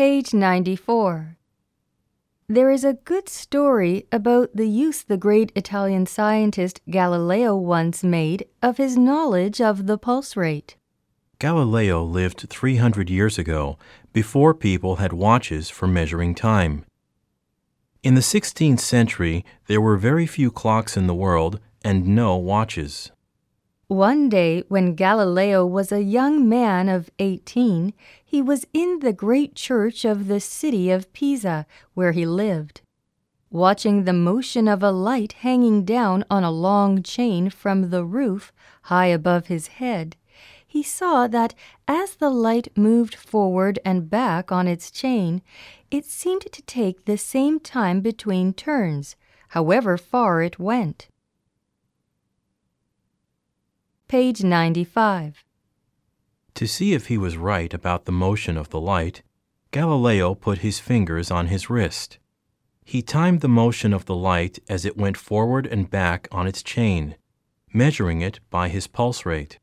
Page 94. There is a good story about the use the great Italian scientist Galileo once made of his knowledge of the pulse rate. Galileo lived 300 years ago, before people had watches for measuring time. In the 16th century, there were very few clocks in the world and no watches. One day, when Galileo was a young man of 18, he was in the great church of the city of Pisa, where he lived. Watching the motion of a light hanging down on a long chain from the roof high above his head, he saw that as the light moved forward and back on its chain, it seemed to take the same time between turns, however far it went. Page 95. To see if he was right about the motion of the light, Galileo put his fingers on his wrist. He timed the motion of the light as it went forward and back on its chain, measuring it by his pulse rate.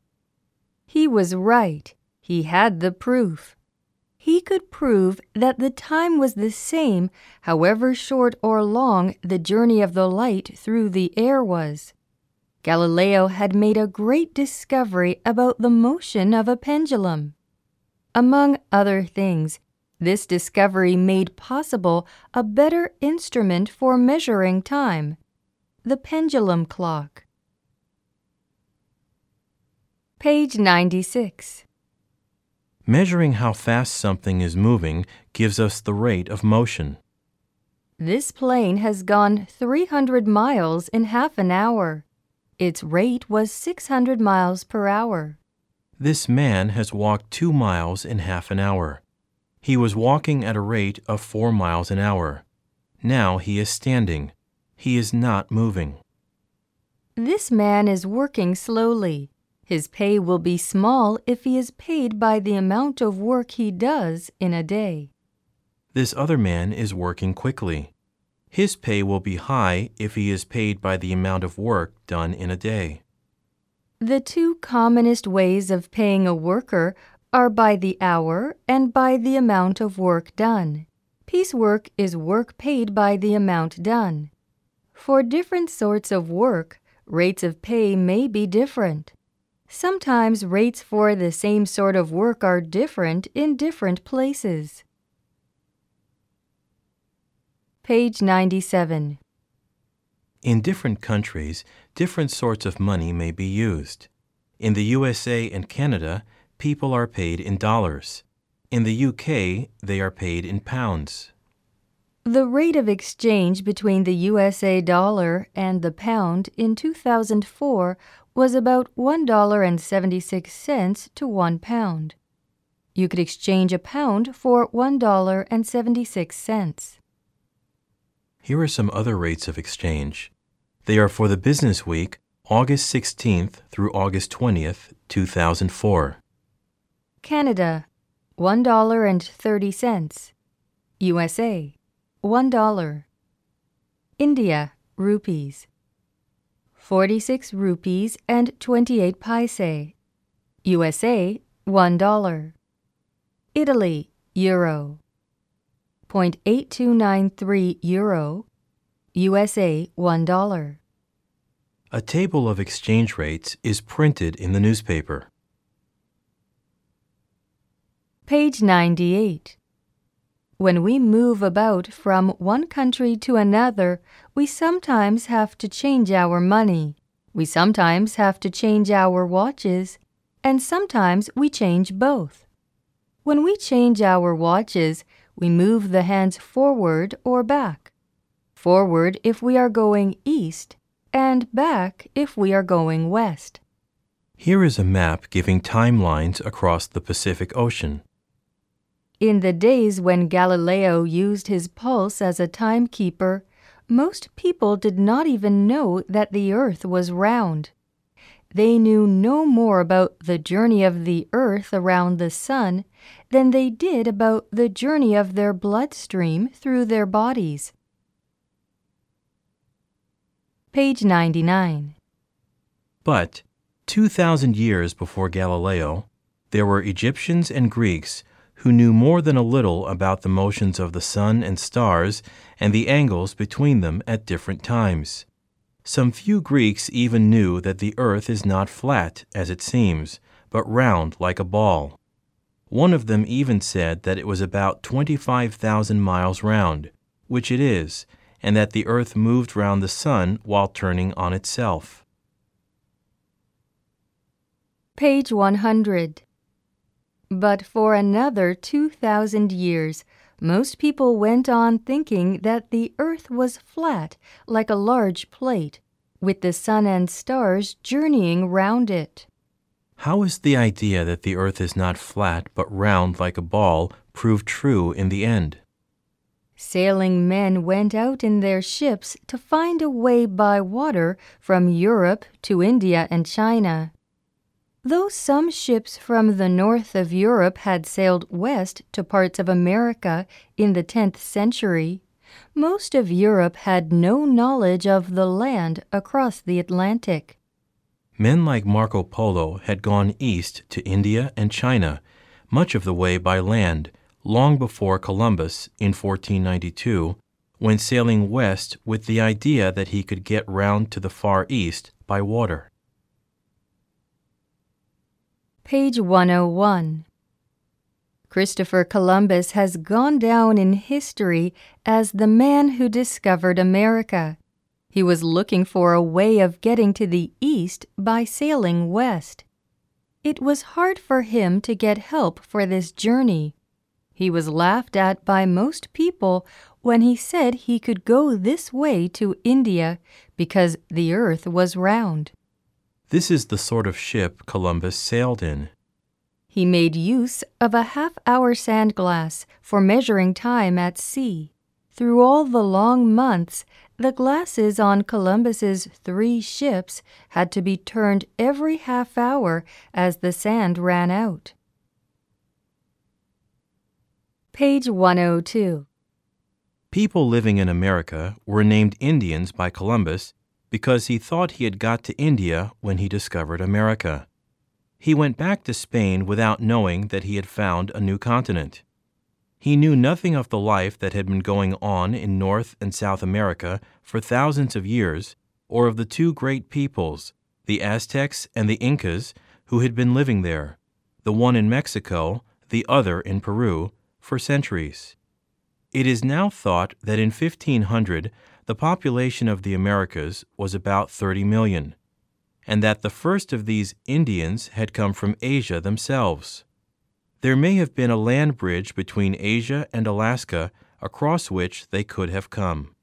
He was right. He had the proof. He could prove that the time was the same, however short or long the journey of the light through the air was. Galileo had made a great discovery about the motion of a pendulum. Among other things, this discovery made possible a better instrument for measuring time the pendulum clock. Page 96. Measuring how fast something is moving gives us the rate of motion. This plane has gone 300 miles in half an hour. Its rate was 600 miles per hour. This man has walked two miles in half an hour. He was walking at a rate of four miles an hour. Now he is standing. He is not moving. This man is working slowly. His pay will be small if he is paid by the amount of work he does in a day. This other man is working quickly. His pay will be high if he is paid by the amount of work done in a day. The two commonest ways of paying a worker are by the hour and by the amount of work done. Piecework is work paid by the amount done. For different sorts of work, rates of pay may be different. Sometimes rates for the same sort of work are different in different places. Page 97. In different countries, different sorts of money may be used. In the USA and Canada, people are paid in dollars. In the UK, they are paid in pounds. The rate of exchange between the USA dollar and the pound in 2004 was about $1.76 to 1 pound. You could exchange a pound for $1.76. Here are some other rates of exchange. They are for the business week, August 16th through August 20th, 2004. Canada, $1.30. USA, $1. India, rupees. 46 rupees and 28 paise. USA, $1. Italy, euro. 0.8293 euro. USA, $1. A table of exchange rates is printed in the newspaper. Page 98. When we move about from one country to another, we sometimes have to change our money. We sometimes have to change our watches, and sometimes we change both. When we change our watches, we move the hands forward or back. Forward if we are going east, and back if we are going west. Here is a map giving timelines across the Pacific Ocean. In the days when Galileo used his pulse as a timekeeper, most people did not even know that the earth was round. They knew no more about the journey of the earth around the sun than they did about the journey of their bloodstream through their bodies. Page 99. But 2,000 years before Galileo, there were Egyptians and Greeks who knew more than a little about the motions of the sun and stars and the angles between them at different times. Some few Greeks even knew that the earth is not flat, as it seems, but round like a ball. One of them even said that it was about 25,000 miles round, which it is, and that the earth moved round the sun while turning on itself. Page 100. But for another 2,000 years, most people went on thinking that the earth was flat like a large plate, with the sun and stars journeying round it. How is the idea that the earth is not flat but round like a ball proved true in the end? Sailing men went out in their ships to find a way by water from Europe to India and China. Though some ships from the north of Europe had sailed west to parts of America in the 10th century, most of Europe had no knowledge of the land across the Atlantic. Men like Marco Polo had gone east to India and China, much of the way by land, long before Columbus in 1492, when sailing west with the idea that he could get round to the Far East by water. Page 101. Christopher Columbus has gone down in history as the man who discovered America. He was looking for a way of getting to the east by sailing west. It was hard for him to get help for this journey. He was laughed at by most people when he said he could go this way to India because the earth was round. This is the sort of ship Columbus sailed in. He made use of a half hour sand glass for measuring time at sea. Through all the long months, the glasses on Columbus's three ships had to be turned every half hour as the sand ran out. Page 102. People living in America were named Indians by Columbus because he thought he had got to India when he discovered America. He went back to Spain without knowing that he had found a new continent. He knew nothing of the life that had been going on in North and South America for thousands of years, or of the two great peoples, the Aztecs and the Incas, who had been living there, the one in Mexico, the other in Peru, for centuries. It is now thought that in 1500 the population of the Americas was about 30 million, and that the first of these Indians had come from Asia themselves. There may have been a land bridge between Asia and Alaska across which they could have come.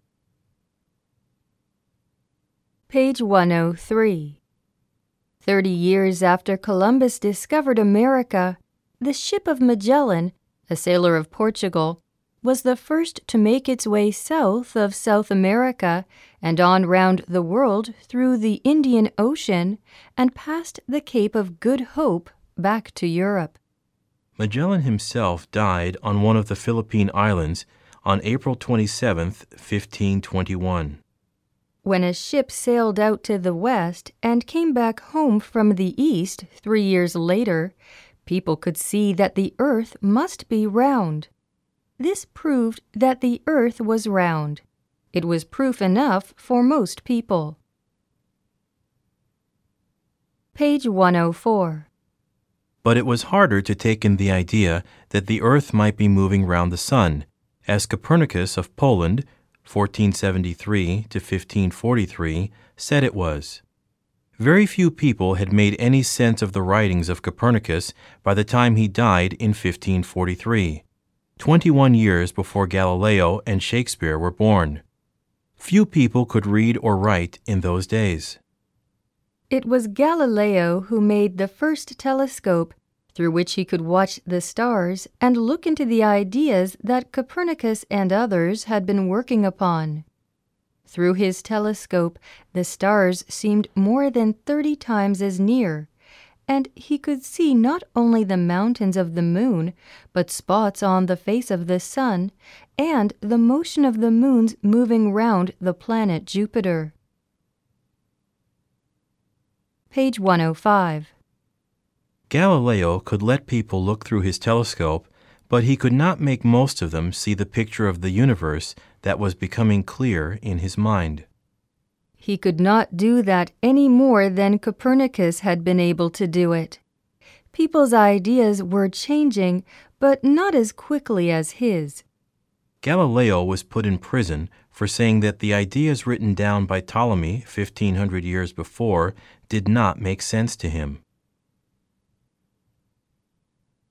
Page 103. Thirty years after Columbus discovered America, the ship of Magellan, a sailor of Portugal, was the first to make its way south of South America and on round the world through the Indian Ocean and past the Cape of Good Hope back to Europe. Magellan himself died on one of the Philippine Islands on April 27, 1521. When a ship sailed out to the west and came back home from the east three years later, people could see that the earth must be round. This proved that the earth was round. It was proof enough for most people. Page 104. But it was harder to take in the idea that the earth might be moving round the sun, as Copernicus of Poland, 1473 to 1543, said it was. Very few people had made any sense of the writings of Copernicus by the time he died in 1543. 21 years before Galileo and Shakespeare were born. Few people could read or write in those days. It was Galileo who made the first telescope through which he could watch the stars and look into the ideas that Copernicus and others had been working upon. Through his telescope, the stars seemed more than 30 times as near, and he could see not only the mountains of the moon, but spots on the face of the sun, and the motion of the moons moving round the planet Jupiter. Page 105. Galileo could let people look through his telescope but he could not make most of them see the picture of the universe that was becoming clear in his mind. He could not do that any more than Copernicus had been able to do it. People's ideas were changing, but not as quickly as his. Galileo was put in prison for saying that the ideas written down by Ptolemy 1500 years before did not make sense to him.